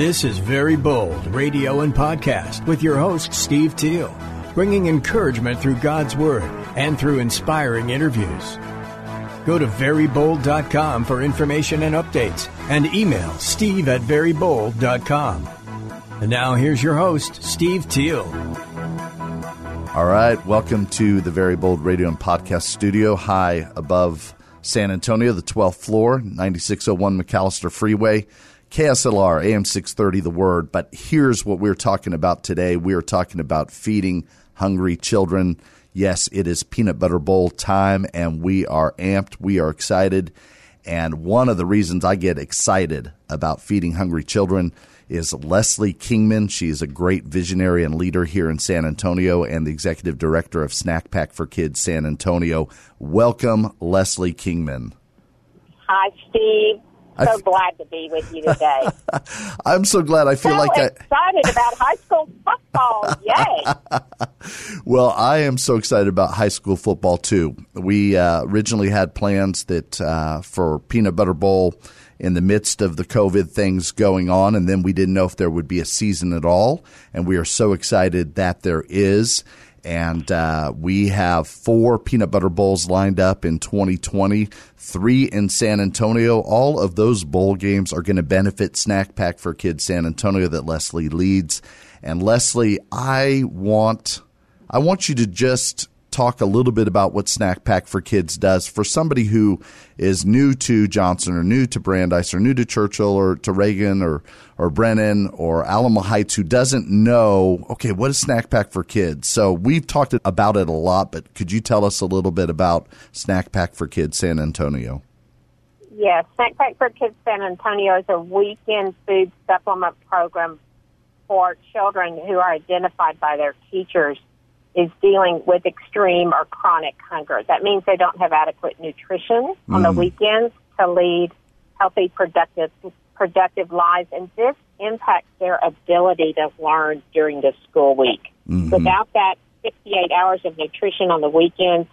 This is Very Bold Radio and Podcast with your host, Steve Teal, bringing encouragement through God's Word and through inspiring interviews. Go to verybold.com for information and updates and email steve at verybold.com. And now here's your host, Steve Teal. All right, welcome to the Very Bold Radio and Podcast Studio, high above San Antonio, the 12th floor, 9601 McAllister Freeway. KSLR, AM 630, The Word. But here's what we're talking about today. We are talking about feeding hungry children. Yes, it is peanut butter bowl time, and we are amped. We are excited. And one of the reasons I get excited about feeding hungry children is Leslie Kingman. She is a great visionary and leader here in San Antonio and the executive director of Snack Pack for Kids San Antonio. Welcome, Leslie Kingman. Hi, Steve so glad to be with you today. I'm so glad. I feel so like excited I, about high school football. Yay! well, I am so excited about high school football too. We uh, originally had plans that uh, for Peanut Butter Bowl in the midst of the COVID things going on, and then we didn't know if there would be a season at all. And we are so excited that there is and uh, we have four peanut butter bowls lined up in 2020, three in San Antonio. All of those bowl games are going to benefit Snack Pack for Kids San Antonio that Leslie leads. And Leslie, I want I want you to just talk a little bit about what Snack Pack for Kids does for somebody who is new to Johnson or new to Brandeis or new to Churchill or to Reagan or, or Brennan or Alamo Heights who doesn't know, okay, what is Snack Pack for Kids? So we've talked about it a lot, but could you tell us a little bit about Snack Pack for Kids San Antonio? Yes, Snack Pack for Kids San Antonio is a weekend food supplement program for children who are identified by their teachers is dealing with extreme or chronic hunger. That means they don't have adequate nutrition mm. on the mm. weekends to lead healthy, productive, productive lives, and this impacts their ability to learn during the school week. Mm-hmm. Without that 68 hours of nutrition on the weekends,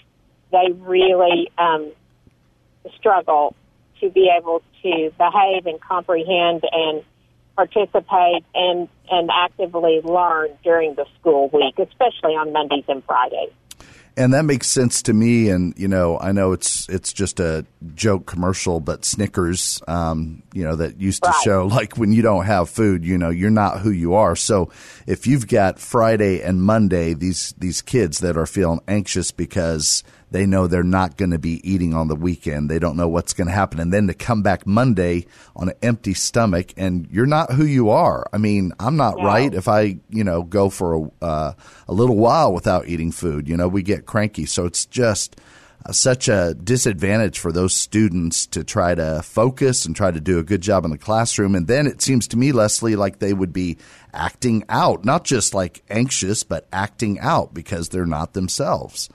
they really um, struggle to be able to behave and comprehend and participate and, and actively learn during the school week, especially on Mondays and Fridays. And that makes sense to me. And you know, I know it's it's just a joke commercial, but Snickers, um, you know, that used to right. show like when you don't have food, you know, you're not who you are. So if you've got Friday and Monday, these these kids that are feeling anxious because they know they're not going to be eating on the weekend. They don't know what's going to happen. And then to come back Monday on an empty stomach and you're not who you are. I mean, I'm not right if I, you know, go for a, uh, a little while without eating food. You know, we get cranky. So it's just uh, such a disadvantage for those students to try to focus and try to do a good job in the classroom. And then it seems to me, Leslie, like they would be acting out, not just like anxious, but acting out because they're not themselves.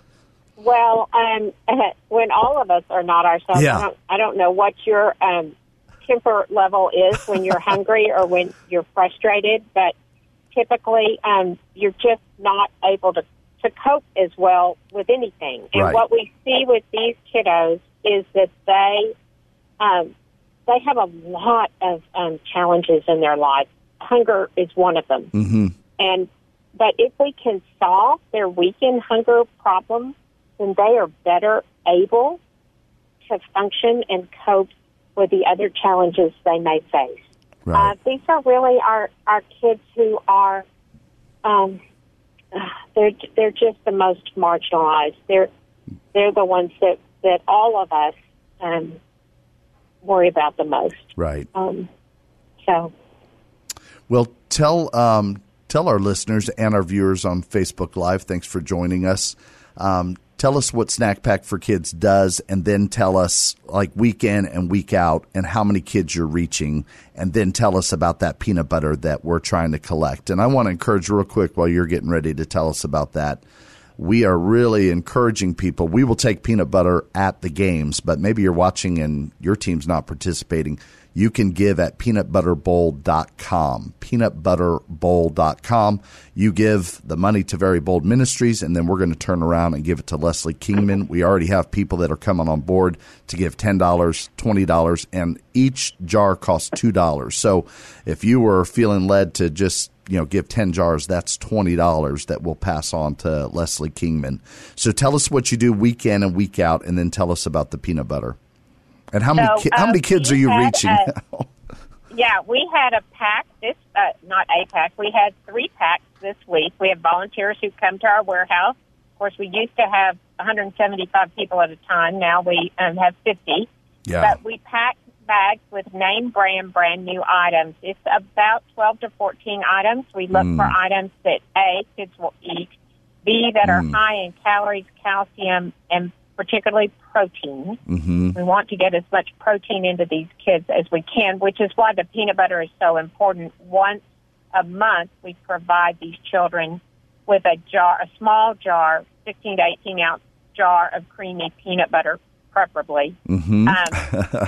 Well, um, when all of us are not ourselves, yeah. I, don't, I don't know what your um, temper level is when you're hungry or when you're frustrated, but typically um, you're just not able to, to cope as well with anything. And right. what we see with these kiddos is that they um, they have a lot of um, challenges in their life. Hunger is one of them, mm-hmm. and but if we can solve their weekend hunger problem then they are better able to function and cope with the other challenges they may face. Right. Uh, these are really our, our kids who are, um, they're, they're just the most marginalized. They're, they're the ones that, that all of us um, worry about the most. Right. Um, so. Well, tell um, tell our listeners and our viewers on Facebook Live. Thanks for joining us. Um, tell us what Snack Pack for Kids does, and then tell us like week in and week out and how many kids you're reaching, and then tell us about that peanut butter that we're trying to collect. And I want to encourage real quick while you're getting ready to tell us about that. we are really encouraging people. We will take peanut butter at the games, but maybe you're watching and your team's not participating. You can give at peanutbutterbowl.com. Peanutbutterbowl.com. You give the money to Very Bold Ministries, and then we're going to turn around and give it to Leslie Kingman. We already have people that are coming on board to give $10, $20, and each jar costs $2. So if you were feeling led to just you know give 10 jars that's $20 that we'll pass on to leslie kingman so tell us what you do week in and week out and then tell us about the peanut butter and how many So, ki- how many uh, kids are you reaching a- now? Yeah, we had a pack this uh, not a pack. We had three packs this week. We have volunteers who come to our warehouse. Of course, we used to have 175 people at a time. Now we um, have 50. yeah But we pack bags with name brand brand new items. It's about 12 to 14 items. We look Mm. for items that A, kids will eat, B, that are Mm. high in calories, calcium, and particularly protein. hmm We want to get as much protein into these kids as we can, which is why the peanut butter is so important. Once a month, we provide these children with a jar, a small jar, 16 to 18 ounce jar of creamy peanut butter, preferably, hmm um,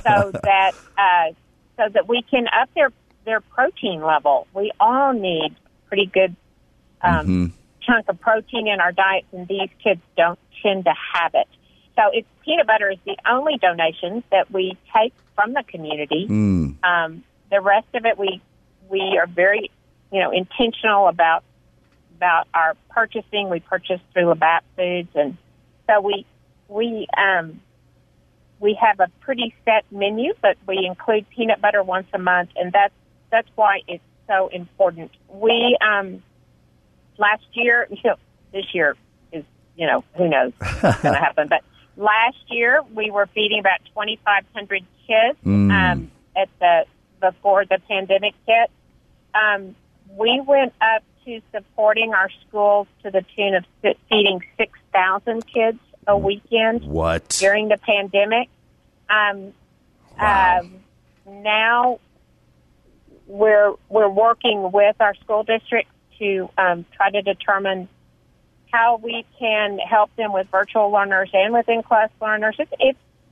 so that uh, so that we can up their their protein level. We all need pretty good um, Mhm. chunk of protein in our diets, and these kids don't tend to have it. So it's peanut butter is the only donation that we take from the community. Mm. Um, the rest of it, we we are very you know intentional about about our purchasing. We purchase through Labatt Foods, and so we we um, we have a pretty set menu, but we include peanut butter once a month, and that's that's why it's so important. We um, last year, you know, this year is you know who knows what's going to happen, but last year we were feeding about 2,500 kids Mm. um, at the before the pandemic hit. Um, we went up to supporting our schools to the tune of feeding 6,000 kids a weekend what during the pandemic. Um, Wow. um, now we're we're working with our school districts to um, try to determine how we can help them with virtual learners and with in class learners. It's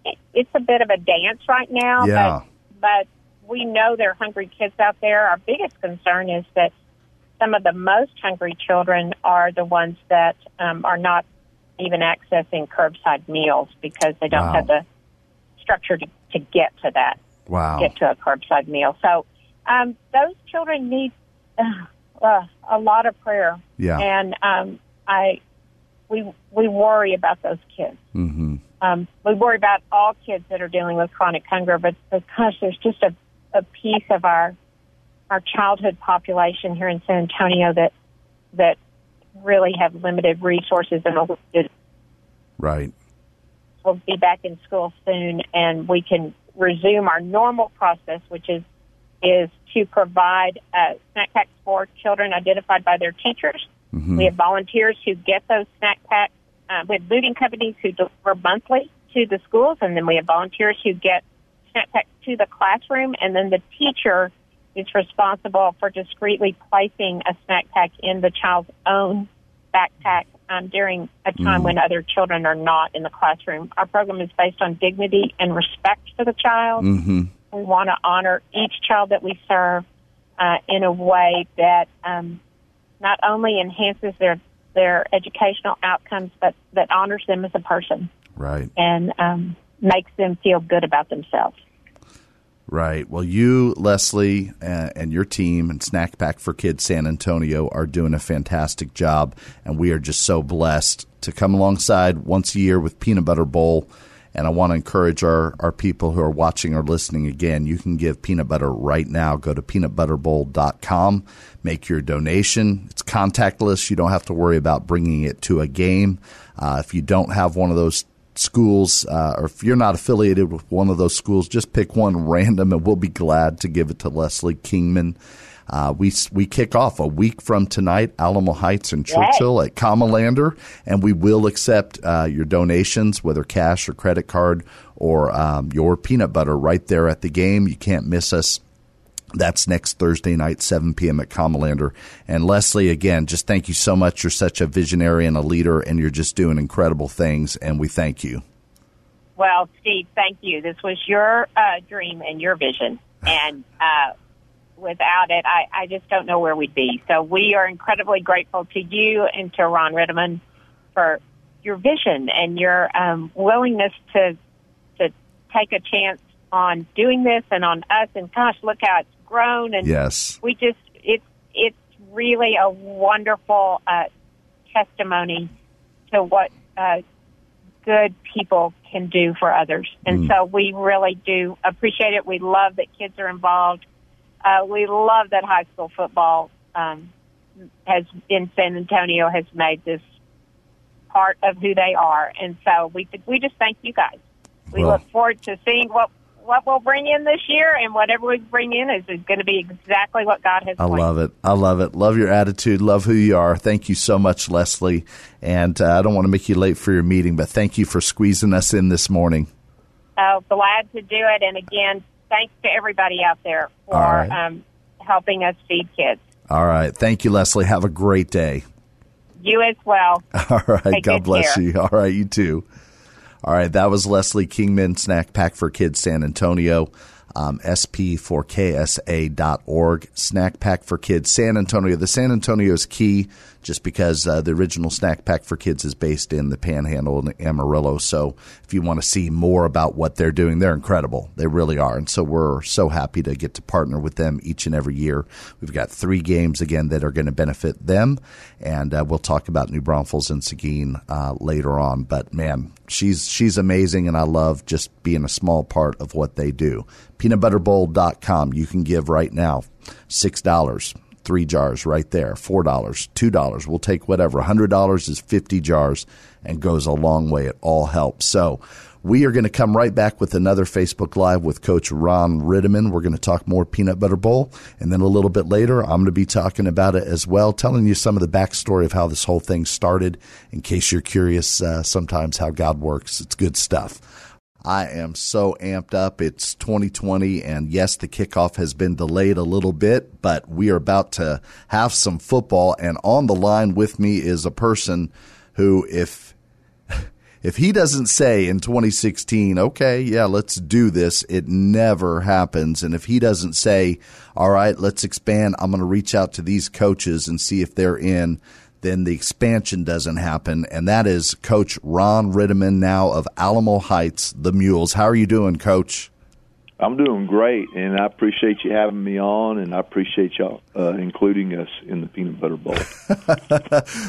it's it's a bit of a dance right now, Yeah. but but we know there are hungry kids out there. Our biggest concern is that some of the most hungry children are the ones that um, are not even accessing curbside meals because they don't Wow. have the structure to, to get to that, wow get to a curbside meal. So um, those children need uh, uh, a lot of prayer, yeah and um, I we we worry about those kids. hmm Um, we worry about all kids that are dealing with chronic hunger, but because there's just a, a piece of our our childhood population here in San Antonio that that really have limited resources and right will be back in school soon, and we can resume our normal process, which is is to provide uh, snack packs for children identified by their teachers. Mhm. We have volunteers who get those snack packs. Uh, we have looting companies who deliver monthly to the schools, and then we have volunteers who get snack packs to the classroom, and then the teacher is responsible for discreetly placing a snack pack in the child's own backpack um, during a time Mm. when other children are not in the classroom. Our program is based on dignity and respect for the child. hmm We want to honor each child that we serve uh, in a way that um, not only enhances their their educational outcomes, but that honors them as a person right and um, makes them feel good about themselves. Right. Well, you, Leslie, and your team and Snack Pack for Kids San Antonio are doing a fantastic job, and we are just so blessed to come alongside once a year with Peanut Butter Bowl. And I want to encourage our, our people who are watching or listening again. You can give peanut butter right now. Go to peanutbutterbowl.com, make your donation. It's contactless. You don't have to worry about bringing it to a game. Uh, if you don't have one of those schools, uh, or if you're not affiliated with one of those schools, just pick one random, and we'll be glad to give it to Leslie Kingman. Uh, we we kick off a week from tonight, Alamo Heights and Churchill at Comalander, and we will accept uh, your donations, whether cash or credit card or um, your peanut butter, right there at the game. You can't miss us. That's next Thursday night, 7 p.m. at Comalander. And Leslie, again, just thank you so much. You're such a visionary and a leader, and you're just doing incredible things, and we thank you. Well, Steve, thank you. This was your uh, dream and your vision. And uh, without it, I, I just don't know where we'd be. So we are incredibly grateful to you and to Ron Rittimann for your vision and your um, willingness to to take a chance on doing this and on us. And gosh, look how it's grown. And yes, we just it's it's really a wonderful uh, testimony to what uh, good people can do for others. And mm. so we really do appreciate it. We love that kids are involved. Uh, we love that high school football um, has in San Antonio has made this part of who they are. And so we we just thank you guys. We well, look forward to seeing what what we'll bring in this year, and whatever we bring in is, is going to be exactly what God has. I planned. love it. I love it. Love your attitude. Love who you are. Thank you so much, Leslie. And uh, I don't want to make you late for your meeting, but thank you for squeezing us in this morning. Oh, glad to do it. And again, thanks to everybody out there for right. um, helping us feed kids. All right. Thank you, Leslie. Have a great day. You as well. All right. Take God bless care. you. All right. You too. All right, that was Leslie Kingman, Snack Pack for Kids San Antonio um, sp4ksa.org, Snack Pack for Kids, San Antonio. The San Antonio is key just because uh, the original Snack Pack for Kids is based in the Panhandle in Amarillo. So if you want to see more about what they're doing, they're incredible. They really are. And so we're so happy to get to partner with them each and every year. We've got three games again that are going to benefit them. And uh, we'll talk about New Braunfels and Seguin uh, later on. But man, she's, she's amazing. And I love just being a small part of what they do peanutbutterbowl.com. You can give right now $6, three jars right there, $4, $2. We'll take whatever. $100 is 50 jars and goes a long way. It all helps. So, we are going to come right back with another Facebook Live with Coach Ron Rittimann. We're going to talk more Peanut Butter Bowl. And then a little bit later, I'm going to be talking about it as well, telling you some of the backstory of how this whole thing started in case you're curious uh, sometimes how God works. It's good stuff. I am so amped up. It's 2020, and yes, the kickoff has been delayed a little bit, but we are about to have some football. And on the line with me is a person who, if if he doesn't say in 2016, okay, yeah, let's do this, it never happens. And if he doesn't say, all right, let's expand, I'm going to reach out to these coaches and see if they're in then the expansion doesn't happen. And that is Coach Ron Rittimann now of Alamo Heights, the Mules. How are you doing, Coach? I'm doing great, and I appreciate you having me on, and I appreciate y'all uh, including us in the Peanut Butter Bowl.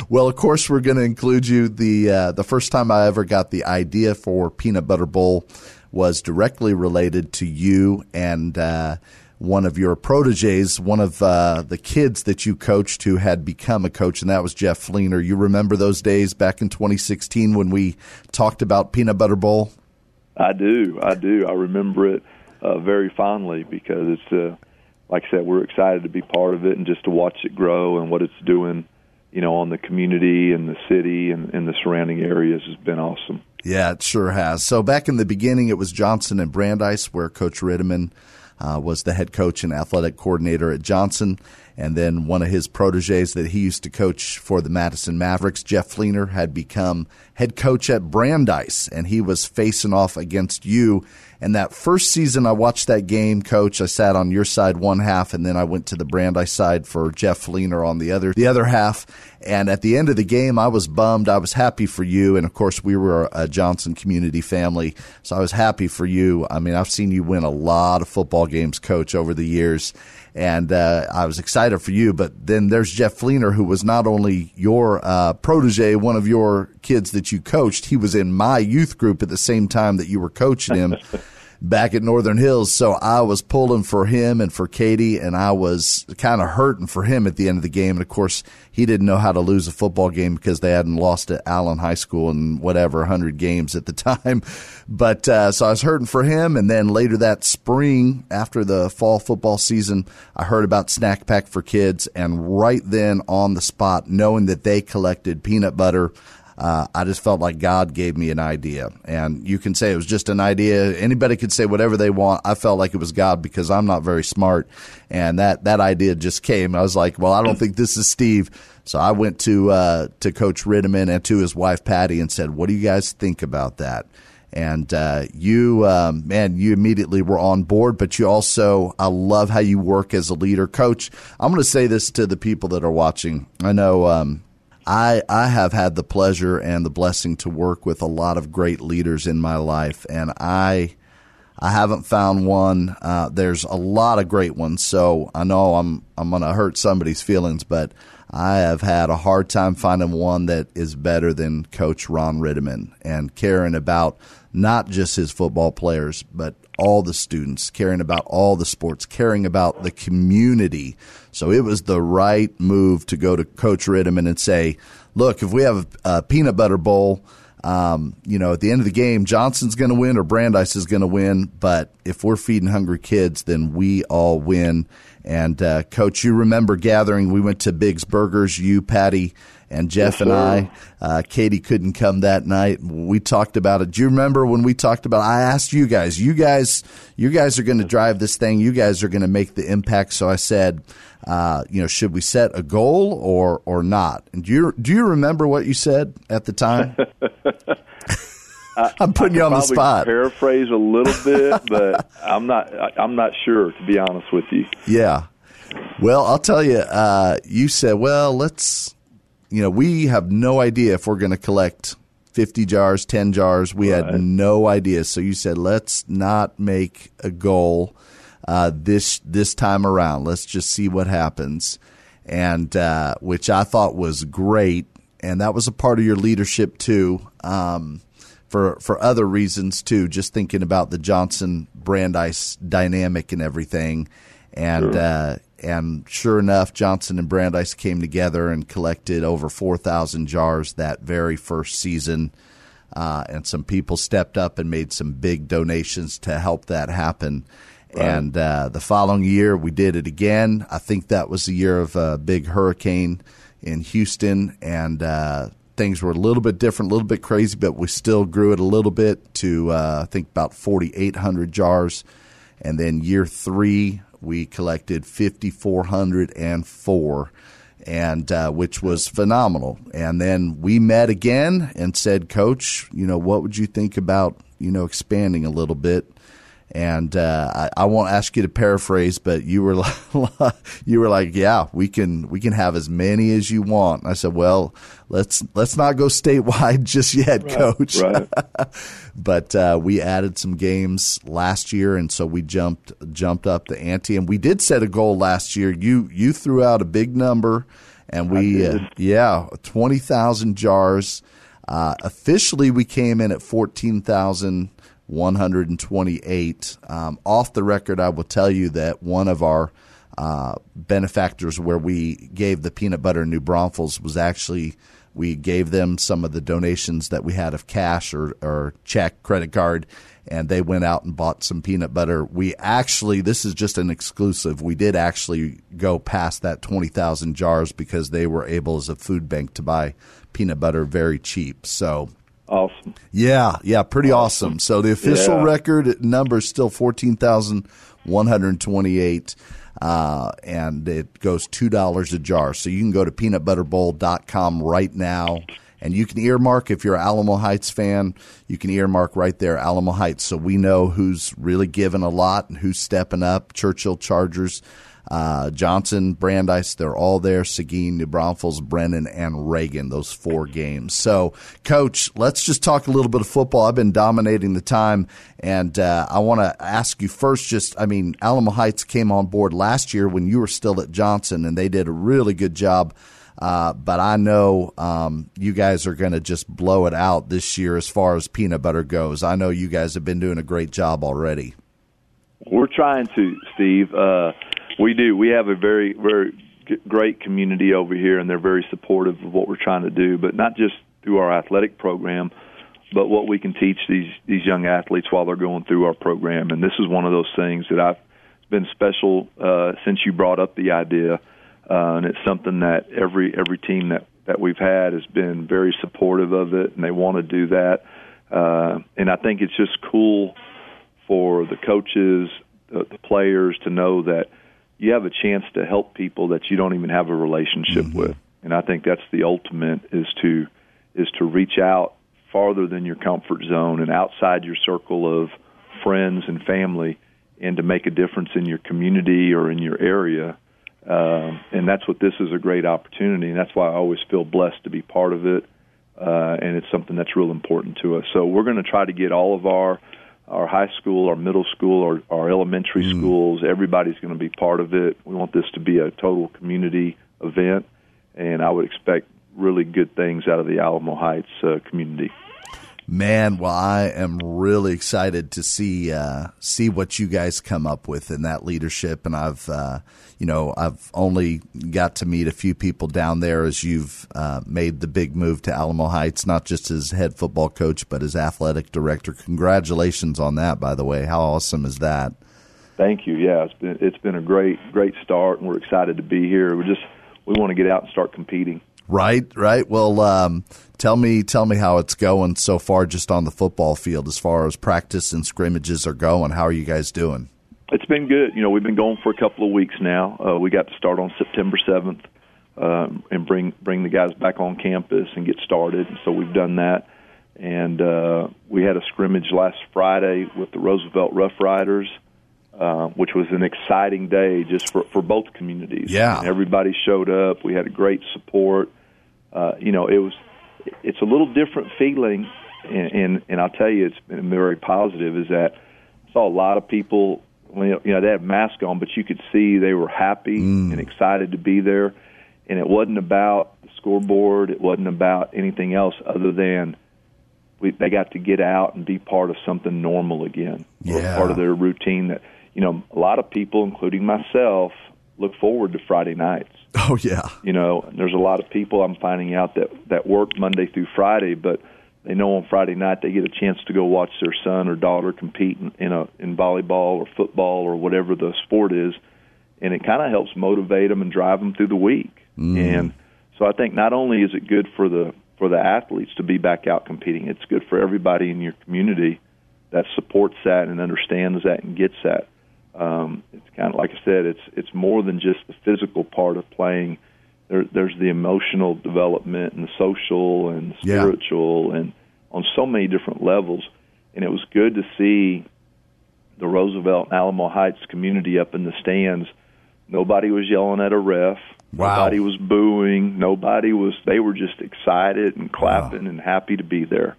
well, of course, we're going to include you. The uh, the first time I ever got the idea for Peanut Butter Bowl was directly related to you and. Uh, one of your proteges, one of uh, the kids that you coached who had become a coach, and that was Jeff Fleener. You remember those days back in 2016 when we talked about Peanut Butter Bowl? I do. I do. I remember it uh, very fondly because it's, uh, like I said, we're excited to be part of it and just to watch it grow and what it's doing, you know, on the community and the city and, and the surrounding areas has been awesome. Yeah, it sure has. So back in the beginning, it was Johnson and Brandeis where Coach uh, Uh, was the head coach and athletic coordinator at Johnson. And then one of his proteges that he used to coach for the Madison Mavericks, Jeff Fleener, had become head coach at Brandeis, and he was facing off against you. And that first season, I watched that game, coach. I sat on your side one half, and then I went to the Brandeis side for Jeff Fleener on the other the other half. And at the end of the game, I was bummed. I was happy for you. And of course, we were a Johnson community family. So I was happy for you. I mean, I've seen you win a lot of football games, coach, over the years. And uh, I was excited for you. But then there's Jeff Fleener, who was not only your uh, protege, one of your kids that you coached, he was in my youth group at the same time that you were coaching him. back at Northern Hills. So I was pulling for him and for Katie, and I was kind of hurting for him at the end of the game. And of course, he didn't know how to lose a football game because they hadn't lost at Allen High School in whatever 100 games at the time. But uh, so I was hurting for him. And then later that spring, after the fall football season, I heard about Snack Pack for Kids. And right then on the spot, knowing that they collected peanut butter, uh, I just felt like God gave me an idea. And you can say it was just an idea. Anybody could say whatever they want. I felt like it was God because I'm not very smart. And that, that idea just came. I was like, well, I don't think this is Steve. So I went to, uh, to Coach Rittimann and to his wife, Patty, and said, what do you guys think about that? And uh, you, um, man, you immediately were on board, but you also, I love how you work as a leader. Coach, I'm going to say this to the people that are watching. I know um, I I have had the pleasure and the blessing to work with a lot of great leaders in my life, and I I haven't found one. Uh, there's a lot of great ones, so I know I'm I'm going to hurt somebody's feelings, but I have had a hard time finding one that is better than Coach Ron Rittimann and caring about not just his football players, but all the students, caring about all the sports, caring about the community. So it was the right move to go to Coach Rittimann and say, look, if we have a peanut butter bowl, um, you know, at the end of the game, Johnson's going to win or Brandeis is going to win. But if we're feeding hungry kids, then we all win. And uh, coach, you remember gathering? We went to Big's Burgers. You, Patty, and Jeff yes, and I. Uh, Katie couldn't come that night. We talked about it. Do you remember when we talked about? I asked you guys. You guys, you guys are going to drive this thing. You guys are going to make the impact. So I said, uh, you know, should we set a goal or or not? And do you do you remember what you said at the time? I'm putting you on the spot. Paraphrase a little bit, but I'm not. I'm not sure to be honest with you. Yeah. Well, I'll tell you. Uh, you said, "Well, let's." You know, we have no idea if we're going to collect 50 jars, 10 jars. We right. had no idea. So you said, "Let's not make a goal uh, this this time around. Let's just see what happens." And uh, which I thought was great, and that was a part of your leadership too. Um, for for other reasons too. Just thinking about the Johnson Brandeis dynamic and everything, and sure. uh, and sure enough, Johnson and Brandeis came together and collected over four thousand jars that very first season. Uh, and some people stepped up and made some big donations to help that happen. Right. And uh, the following year, we did it again. I think that was the year of a big hurricane in Houston, and uh, things were a little bit different, a little bit crazy, but we still grew it a little bit to uh, I think about 4,800 jars. And then year three, we collected 5,404, and uh, which was phenomenal. And then we met again and said, Coach, you know, what would you think about you know expanding a little bit? And uh, I, I, won't ask you to paraphrase, but you were like, you were like, yeah, we can we can have as many as you want. And I said, well, let's let's not go statewide just yet, right, Coach. Right. but uh, we added some games last year, and so we jumped jumped up the ante, and we did set a goal last year. You you threw out a big number, and we uh, yeah twenty thousand jars. Uh, officially, we came in at fourteen thousand 128. Um, off the record, I will tell you that one of our uh, benefactors, where we gave the peanut butter New Braunfels, was actually we gave them some of the donations that we had of cash or, or check, credit card, and they went out and bought some peanut butter. We actually, this is just an exclusive. We did actually go past that 20,000 jars because they were able as a food bank to buy peanut butter very cheap. So Awesome. Yeah, yeah, pretty awesome. awesome. So the official yeah. record number is still 14,128. Uh, and it goes $2 a jar. So you can go to peanutbutterbowl.com right now and you can earmark if you're an Alamo Heights fan, you can earmark right there Alamo Heights so we know who's really giving a lot and who's stepping up. Churchill Chargers uh, Johnson, Brandeis, they're all there. Seguin, New Braunfels, Brennan, and Reagan, those four games. So, Coach, let's just talk a little bit of football. I've been dominating the time, and uh, I want to ask you first just, I mean, Alamo Heights came on board last year when you were still at Johnson, and they did a really good job. Uh, but I know um, you guys are going to just blow it out this year as far as peanut butter goes. I know you guys have been doing a great job already. We're trying to, Steve. Uh, we do. We have a very, very great community over here, and they're very supportive of what we're trying to do. But not just through our athletic program, but what we can teach these these young athletes while they're going through our program. And this is one of those things that I've been special uh, since you brought up the idea, uh, and it's something that every every team that that we've had has been very supportive of it, and they want to do that. Uh, and I think it's just cool for the coaches, the, the players to know that you have a chance to help people that you don't even have a relationship mm-hmm. with. And I think that's the ultimate is to is to reach out farther than your comfort zone and outside your circle of friends and family and to make a difference in your community or in your area. Uh, and that's what this is a great opportunity, and that's why I always feel blessed to be part of it. Uh, and it's something that's real important to us. So we're going to try to get all of our our high school, our middle school, our, our elementary mm. schools. Everybody's going to be part of it. We want this to be a total community event, and I would expect really good things out of the Alamo Heights uh, community. Man, well, I am really excited to see uh, see what you guys come up with in that leadership, and I've uh, you know I've only got to meet a few people down there as you've uh, made the big move to Alamo Heights, not just as head football coach but as athletic director. Congratulations on that, by the way. How awesome is that? Thank you. Yeah, it's been it's been a great great start, and we're excited to be here. We just we want to get out and start competing. Right, right. Well, um, tell me, tell me how it's going so far, just on the football field, as far as practice and scrimmages are going. How are you guys doing? It's been good. You know, we've been going for a couple of weeks now. Uh, we got to start on September seventh um, and bring bring the guys back on campus and get started. So we've done that. And uh, we had a scrimmage last Friday with the Roosevelt Rough Riders uh, which was an exciting day just for, for both communities. Yeah, and everybody showed up. We had a great support. Uh, you know, it was it's a little different feeling, and, and and I'll tell you, it's been very positive. Is that I saw a lot of people. You know, they had masks on, but you could see they were happy mm. and excited to be there. And it wasn't about the scoreboard. It wasn't about anything else other than we, they got to get out and be part of something normal again, yeah. or part of their routine that you know, a lot of people, including myself, look forward to Friday nights. Oh yeah. You know, there's a lot of people I'm finding out that that work Monday through Friday, but they know on Friday night they get a chance to go watch their son or daughter compete in, in a in volleyball or football or whatever the sport is, and it kind of helps motivate them and drive them through the week. Mm. And so I think not only is it good for the for the athletes to be back out competing, it's good for everybody in your community that supports that and understands that and gets that um, it's kind of like I said, it's it's more than just the physical part of playing. There, there's the emotional development and the social and the spiritual yeah. and on so many different levels. And it was good to see the Roosevelt and Alamo Heights community up in the stands. Nobody was yelling at a ref. Wow. Nobody was booing. Nobody was. They were just excited and clapping wow. and happy to be there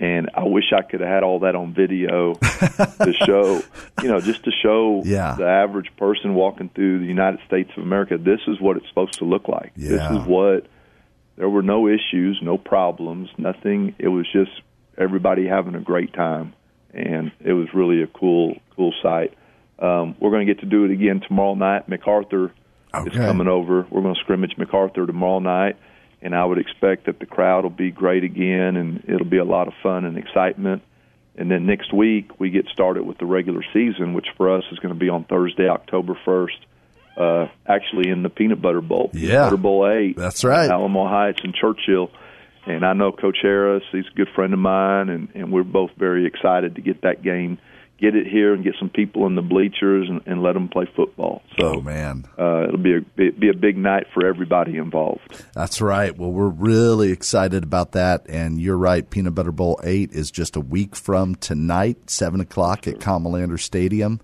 and I wish I could have had all that on video to show, you know, just to show yeah. the average person walking through the United States of America, this is what it's supposed to look like. Yeah. This is what there were no issues, no problems, nothing. It was just everybody having a great time, and it was really a cool, cool sight. Um, we're going to get to do it again tomorrow night. MacArthur okay. is coming over. We're going to scrimmage MacArthur tomorrow night and I would expect that the crowd will be great again, and it'll be a lot of fun and excitement. And then next week we get started with the regular season, which for us is going to be on Thursday, October first. Uh, actually, in the Peanut Butter Bowl, yeah, Butter Bowl eight. That's right, Alamo Heights and Churchill. And I know Coach Harris; he's a good friend of mine, and, and we're both very excited to get that game get it here and get some people in the bleachers and, and let them play football. So, oh, man, uh, it'll be a be a big night for everybody involved. That's right. Well, we're really excited about that, and you're right. Peanut Butter Bowl eight is just a week from tonight, seven o'clock at Comalander Stadium.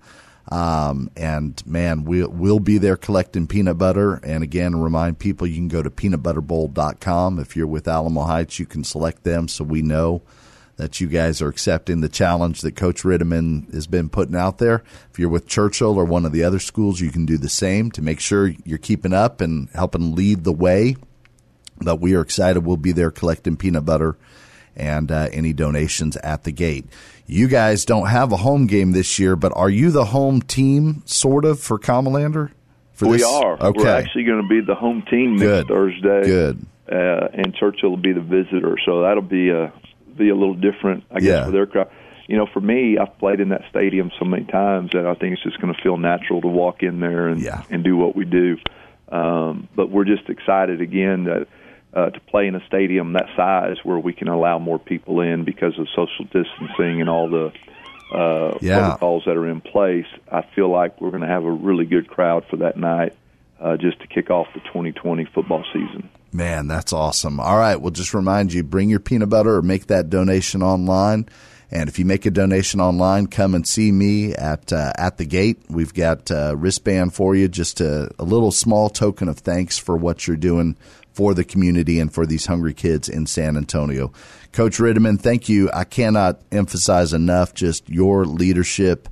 Um, and man, we'll, we'll be there collecting peanut butter. And again, remind people you can go to peanutbutterbowl.com. If you're with Alamo Heights, you can select them so we know that you guys are accepting the challenge that Coach Rittimann has been putting out there. If you're with Churchill or one of the other schools, you can do the same to make sure you're keeping up and helping lead the way. But we are excited. We'll be there collecting peanut butter and uh, any donations at the gate. You guys don't have a home game this year, but are you the home team, sort of, for Comalander? For we this? are. Okay. We're actually going to be the home team next Good. Thursday. Good. Uh, and Churchill will be the visitor, so that'll be a be a little different, I guess, yeah. for their crowd. You know, for me, I've played in that stadium so many times that I think it's just going to feel natural to walk in there and yeah. and do what we do. Um, but we're just excited again that uh, to play in a stadium that size where we can allow more people in because of social distancing and all the uh, Yeah. protocols that are in place. I feel like we're going to have a really good crowd for that night, uh, just to kick off the 2020 football season. Man, that's awesome. All right, we'll just remind you bring your peanut butter or make that donation online. And if you make a donation online, come and see me at uh, at the gate. We've got a wristband for you, just a, a little small token of thanks for what you're doing for the community and for these hungry kids in San Antonio. Coach Rittimann, thank you. I cannot emphasize enough just your leadership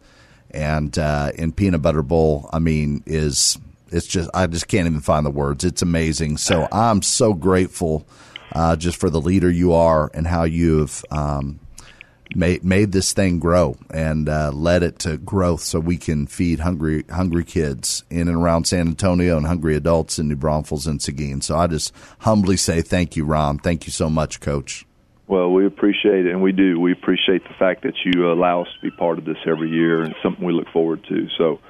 and uh, in Peanut Butter Bowl. I mean, is it's just I just can't even find the words. It's amazing. So I'm so grateful uh, just for the leader you are and how you've um, made made this thing grow and uh, led it to growth, so we can feed hungry hungry kids in and around San Antonio and hungry adults in New Braunfels and Seguin. So I just humbly say thank you, Ron. Thank you so much, Coach. Well, we appreciate it, and we do. We appreciate the fact that you allow us to be part of this every year, and something we look forward to. So,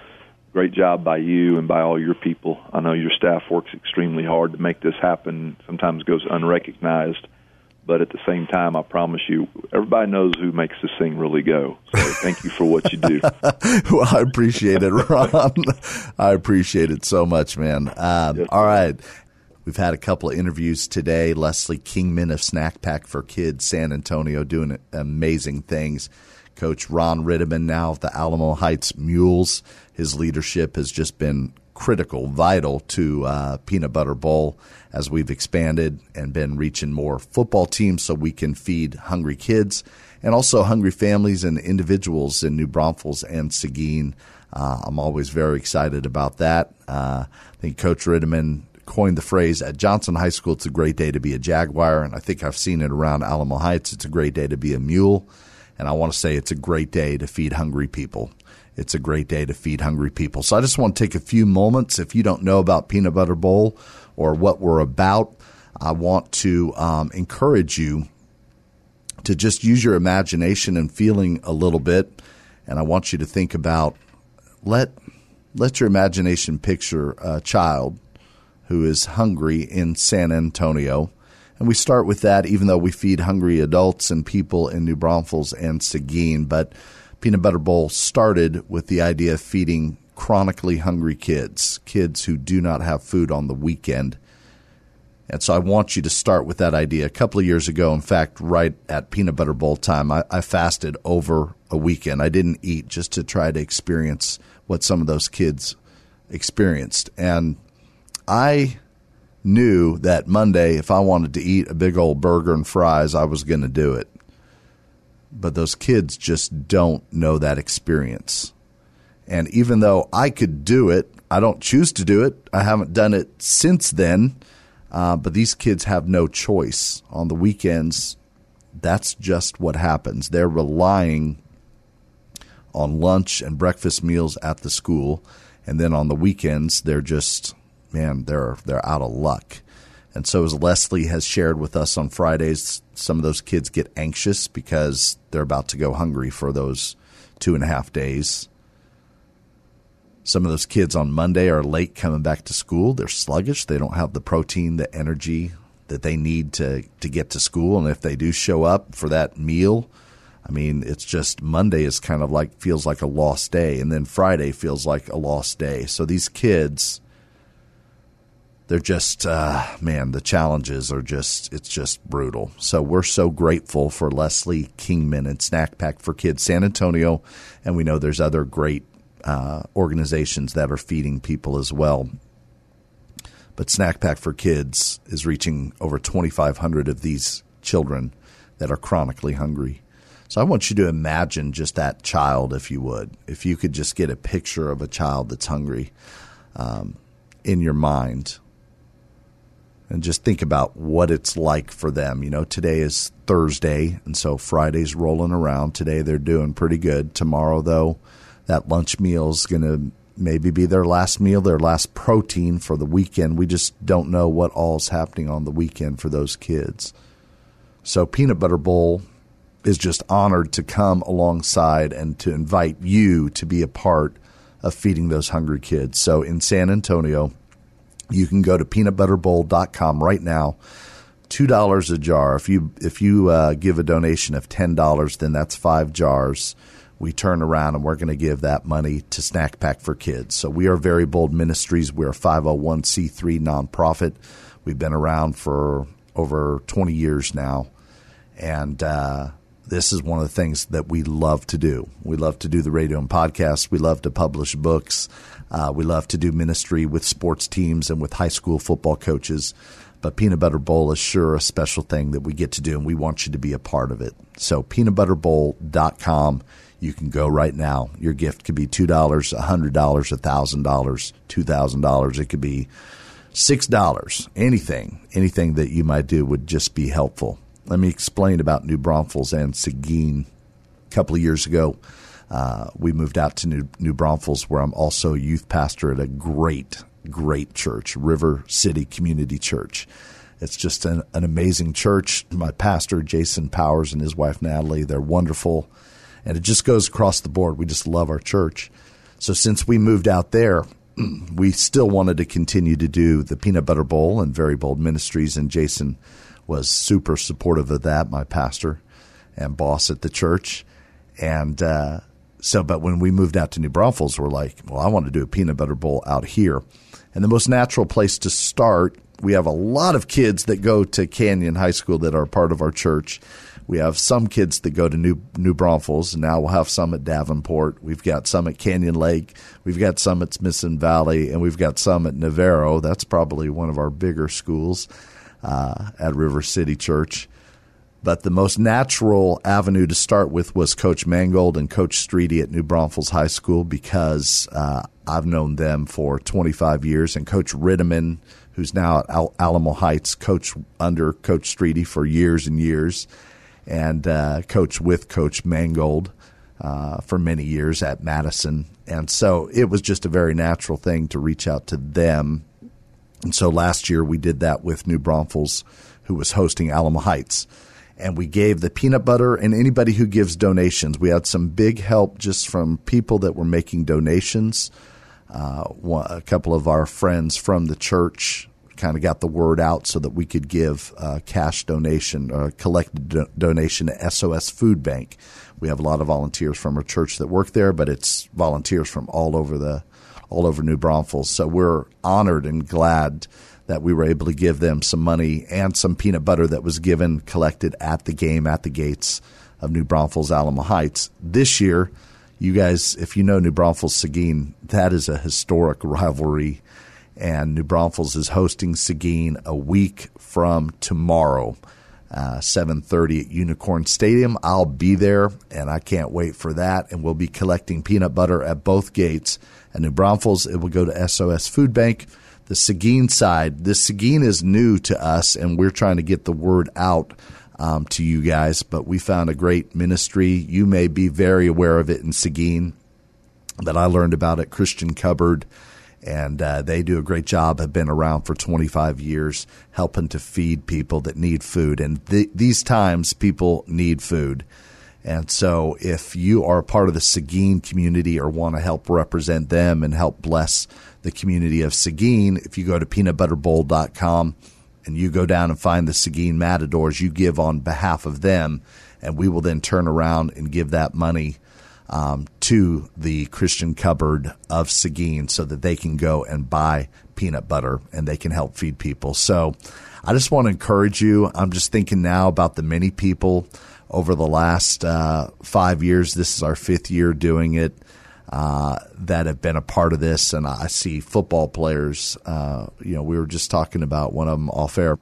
great job by you and by all your people. I know your staff works extremely hard to make this happen. Sometimes goes unrecognized, but at the same time, I promise you, everybody knows who makes this thing really go. So, thank you for what you do. well, I appreciate it, Ron. I appreciate it so much, man. Um, Yes, all right. We've had a couple of interviews today. Leslie Kingman of Snack Pack for Kids, San Antonio, doing amazing things. Coach Ron Rittimann now of the Alamo Heights Mules. His leadership has just been critical, vital to uh, Peanut Butter Bowl as we've expanded and been reaching more football teams so we can feed hungry kids and also hungry families and individuals in New Braunfels and Seguin. Uh, I'm always very excited about that. Uh, I think Coach Rittimann coined the phrase at Johnson High School, it's a great day to be a Jaguar. And I think I've seen it around Alamo Heights. It's a great day to be a mule. And I want to say it's a great day to feed hungry people. It's a great day to feed hungry people. So I just want to take a few moments. If you don't know about Peanut Butter Bowl or what we're about, I want to um, encourage you to just use your imagination and feeling a little bit. And I want you to think about let let your imagination picture a child who is hungry in San Antonio. And we start with that, even though we feed hungry adults and people in New Braunfels and Seguin. But Peanut Butter Bowl started with the idea of feeding chronically hungry kids, kids who do not have food on the weekend. And so I want you to start with that idea. A couple of years ago, in fact, right at Peanut Butter Bowl time, I, I fasted over a weekend. I didn't eat just to try to experience what some of those kids experienced. And I knew that Monday, if I wanted to eat a big old burger and fries, I was going to do it. But those kids just don't know that experience. And even though I could do it, I don't choose to do it. I haven't done it since then. Uh, but these kids have no choice. On the weekends, that's just what happens. They're relying on lunch and breakfast meals at the school. And then on the weekends, they're just, man, they're, they're out of luck. And so, as Leslie has shared with us on Fridays, some of those kids get anxious because they're about to go hungry for those two and a half days. Some of those kids on Monday are late coming back to school. They're sluggish. They don't have the protein, the energy that they need to, to get to school. And if they do show up for that meal, I mean, it's just Monday is kind of like feels like a lost day. And then Friday feels like a lost day. So these kids, they're just, uh, man, the challenges are just, it's just brutal. So we're so grateful for Leslie Kingman and Snack Pack for Kids San Antonio. And we know there's other great uh, organizations that are feeding people as well. But Snack Pack for Kids is reaching over 2,500 of these children that are chronically hungry. So I want you to imagine just that child, if you would. If you could just get a picture of a child that's hungry um, in your mind and just think about what it's like for them. You know, today is Thursday, and so Friday's rolling around. Today they're doing pretty good. Tomorrow, though, that lunch meal is going to maybe be their last meal, their last protein for the weekend. We just don't know what all's happening on the weekend for those kids. So, Peanut Butter Bowl is just honored to come alongside and to invite you to be a part of feeding those hungry kids. So, in San Antonio, you can go to peanutbutterbowl.com right now. two dollars a jar. If you if you uh, give a donation of ten dollars, then that's five jars. We turn around and we're going to give that money to Snack Pack for Kids. So we are Very Bold Ministries. We're a 501c3 nonprofit. We've been around for over 20 years now, and uh, this is one of the things that we love to do. We love to do the radio and podcasts. We love to publish books. Uh, we love to do ministry with sports teams and with high school football coaches. But Peanut Butter Bowl is sure a special thing that we get to do, and we want you to be a part of it. So, peanutbutterbowl.com. You can go right now. Your gift could be $2, $100, $1,000, $2,000. It could be $6. Anything, anything that you might do would just be helpful. Let me explain about New Braunfels and Seguin. A couple of years ago, uh, we moved out to New, New Braunfels, where I'm also a youth pastor at a great, great church, River City Community Church. It's just an, an amazing church. My pastor, Jason Powers, and his wife, Natalie, they're wonderful. And it just goes across the board. We just love our church. So since we moved out there, we still wanted to continue to do the Peanut Butter Bowl and Very Bold Ministries. And Jason was super supportive of that, my pastor and boss at the church. And uh, so, but when we moved out to New Braunfels, we're like, well, I want to do a peanut butter bowl out here. And the most natural place to start, we have a lot of kids that go to Canyon High School that are part of our church. We have some kids that go to New New Braunfels. Now we'll have some at Davenport. We've got some at Canyon Lake. We've got some at Smithson Valley, and we've got some at Navarro. That's probably one of our bigger schools uh, at River City Church. But the most natural avenue to start with was Coach Mangold and Coach Streety at New Braunfels High School because uh, I've known them for 25 years, and Coach Rittimann, who's now at Al- Alamo Heights, coach under Coach Streety for years and years, and uh, coach with Coach Mangold uh, for many years at Madison. And so it was just a very natural thing to reach out to them and so last year we did that with New Braunfels, who was hosting Alamo Heights. And we gave the peanut butter and anybody who gives donations. We had some big help just from people that were making donations. Uh, a couple of our friends from the church kind of got the word out so that we could give a cash donation or a collected do- donation to SOS Food Bank. We have a lot of volunteers from our church that work there, but it's volunteers from all over the all over New Braunfels. So we're honored and glad that we were able to give them some money and some peanut butter that was given, collected at the game at the gates of New Braunfels, Alamo Heights. This year, you guys, if you know New Braunfels Seguin, that is a historic rivalry. And New Braunfels is hosting Seguin a week from tomorrow, uh, 7.30 at Unicorn Stadium. I'll be there, and I can't wait for that. And we'll be collecting peanut butter at both gates at New Braunfels, it will go to SOS Food Bank. The Seguin side, this Seguin is new to us, and we're trying to get the word out um, to you guys. But we found a great ministry. You may be very aware of it in Seguin that I learned about at Christian Cupboard and uh, they do a great job. Have been around for 25 years, helping to feed people that need food. And th- these times, people need food. And so, if you are a part of the Seguin community or want to help represent them and help bless the community of Seguin, if you go to peanutbutterbowl.com and you go down and find the Seguin Matadors, you give on behalf of them, and we will then turn around and give that money um, to the Christian cupboard of Seguin so that they can go and buy peanut butter and they can help feed people. So, I just want to encourage you. I'm just thinking now about the many people over the last uh, five years. This is our fifth year doing it. Uh, that have been a part of this, and I see football players. Uh, you know, we were just talking about one of them off air,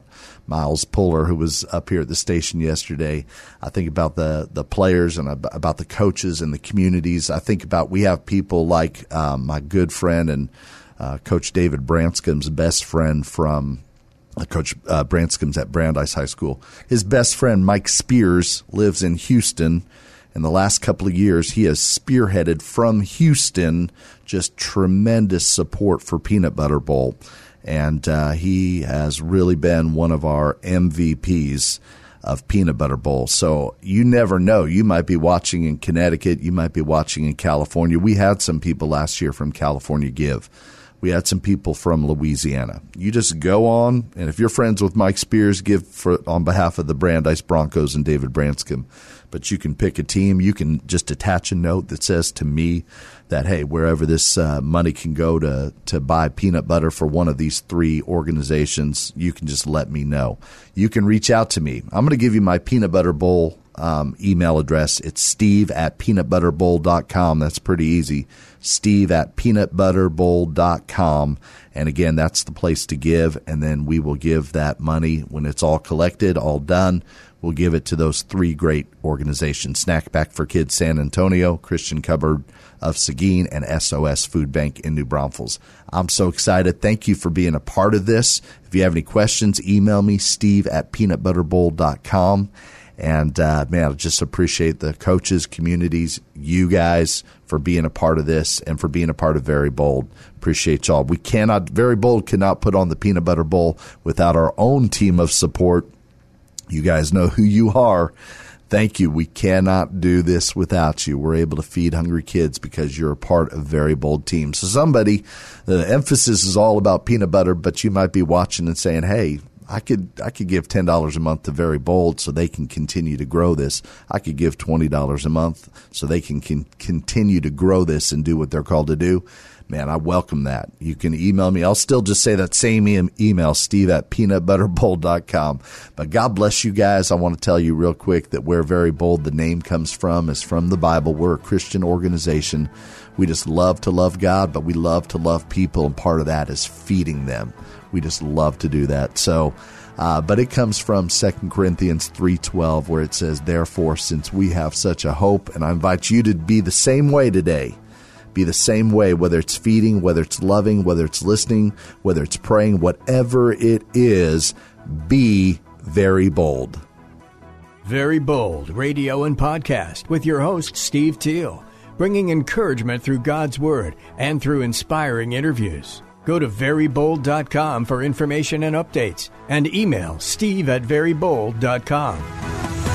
Miles Puller, who was up here at the station yesterday. I think about the the players and about the coaches and the communities. I think about we have people like um, my good friend and uh, Coach David Branscom's best friend from uh, Coach uh, at Brandeis High School. His best friend, Mike Spears, lives in Houston. In the last couple of years, he has spearheaded from Houston just tremendous support for Peanut Butter Bowl. And uh, he has really been one of our MVPs of Peanut Butter Bowl. So you never know. You might be watching in Connecticut. You might be watching in California. We had some people last year from California give we had some people from Louisiana. You just go on, and if you're friends with Mike Spears, give for on behalf of the Brandeis Broncos and David Branscombe. But you can pick a team. You can just attach a note that says to me that hey, wherever this uh, money can go to to buy peanut butter for one of these three organizations, you can just let me know. You can reach out to me. I'm going to give you my peanut butter bowl um, email address. It's steve at peanutbutterbowl.com. That's pretty easy. Steve at peanutbutterbowl.com. And again, that's the place to give. And then we will give that money when it's all collected, all done. We'll give it to those three great organizations Snack Pack for Kids San Antonio, Christian Cupboard of Seguin, and SOS Food Bank in New Braunfels. I'm so excited. Thank you for being a part of this. If you have any questions, email me, steve at peanutbutterbowl.com. And uh, man, I just appreciate the coaches, communities, you guys for being a part of this and for being a part of Very Bold. Appreciate y'all. We cannot, Very Bold cannot put on the Peanut Butter Bowl without our own team of support. You guys know who you are. Thank you. We cannot do this without you. We're able to feed hungry kids because you're a part of Very Bold Team. So somebody, the emphasis is all about peanut butter, but you might be watching and saying, hey, I could I could give ten dollars a month to Very Bold so they can continue to grow this. I could give twenty dollars a month so they can, can continue to grow this and do what they're called to do. Man, I welcome that. You can email me. I'll still just say that same email, steve at peanutbutterbowl.com. But God bless you guys. I want to tell you real quick that where Very Bold, the name comes from, is from the Bible. We're a Christian organization. We just love to love God, but we love to love people, and part of that is feeding them we just love to do that. So, uh, but it comes from Second Corinthians 3:12 where it says, "Therefore, since we have such a hope, and I invite you to be the same way today, be the same way, whether it's feeding, whether it's loving, whether it's listening, whether it's praying, whatever it is, be very bold." Very Bold Radio and Podcast with your host, Steve Teal, bringing encouragement through God's Word and through inspiring interviews. Go to verybold.com for information and updates and email steve at verybold.com.